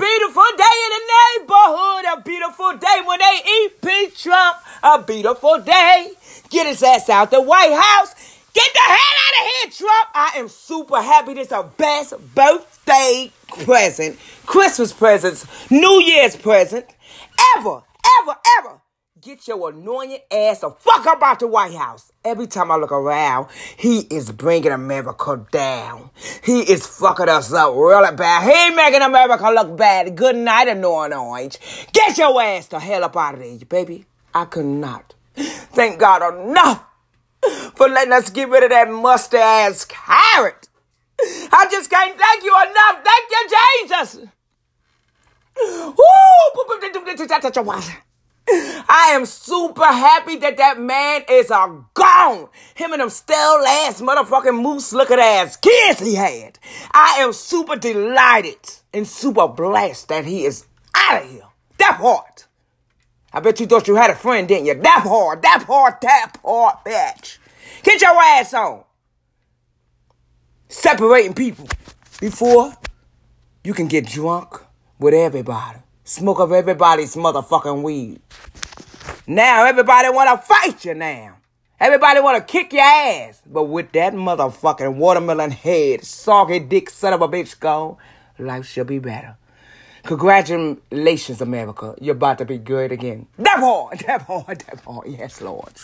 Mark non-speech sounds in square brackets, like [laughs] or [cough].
beautiful day in the neighborhood. A beautiful day when they eat P. Trump. A beautiful day. Get his ass out the White House. Get the hell out of here, Trump. I am super happy. This is our best birthday present, Christmas presents, New Year's present ever, ever, ever Get your annoying ass the fuck up out the White House. Every time I look around, he is bringing America down. He is fucking us up really bad. He making America look bad. Good night, annoying orange. Get your ass the hell up out of there, baby. I could not. Thank God enough for letting us get rid of that musty ass carrot. I just can't thank you enough. Thank you, Jesus. Woo! I am super happy that that man is a gone. Him and them stale ass motherfucking moose looking ass kids he had. I am super delighted and super blessed that he is out of here. That part. I bet you thought you had a friend, didn't you? That part, that part, that part, bitch. Get your ass on. Separating people before you can get drunk with everybody. Smoke up everybody's motherfucking weed. Now everybody wanna fight you now. Everybody wanna kick your ass. But with that motherfucking watermelon head, soggy dick son of a bitch gone, life shall be better. Congratulations, America. You're about to be good again. That hard, [laughs] that hard, that hard. Yes, Lord.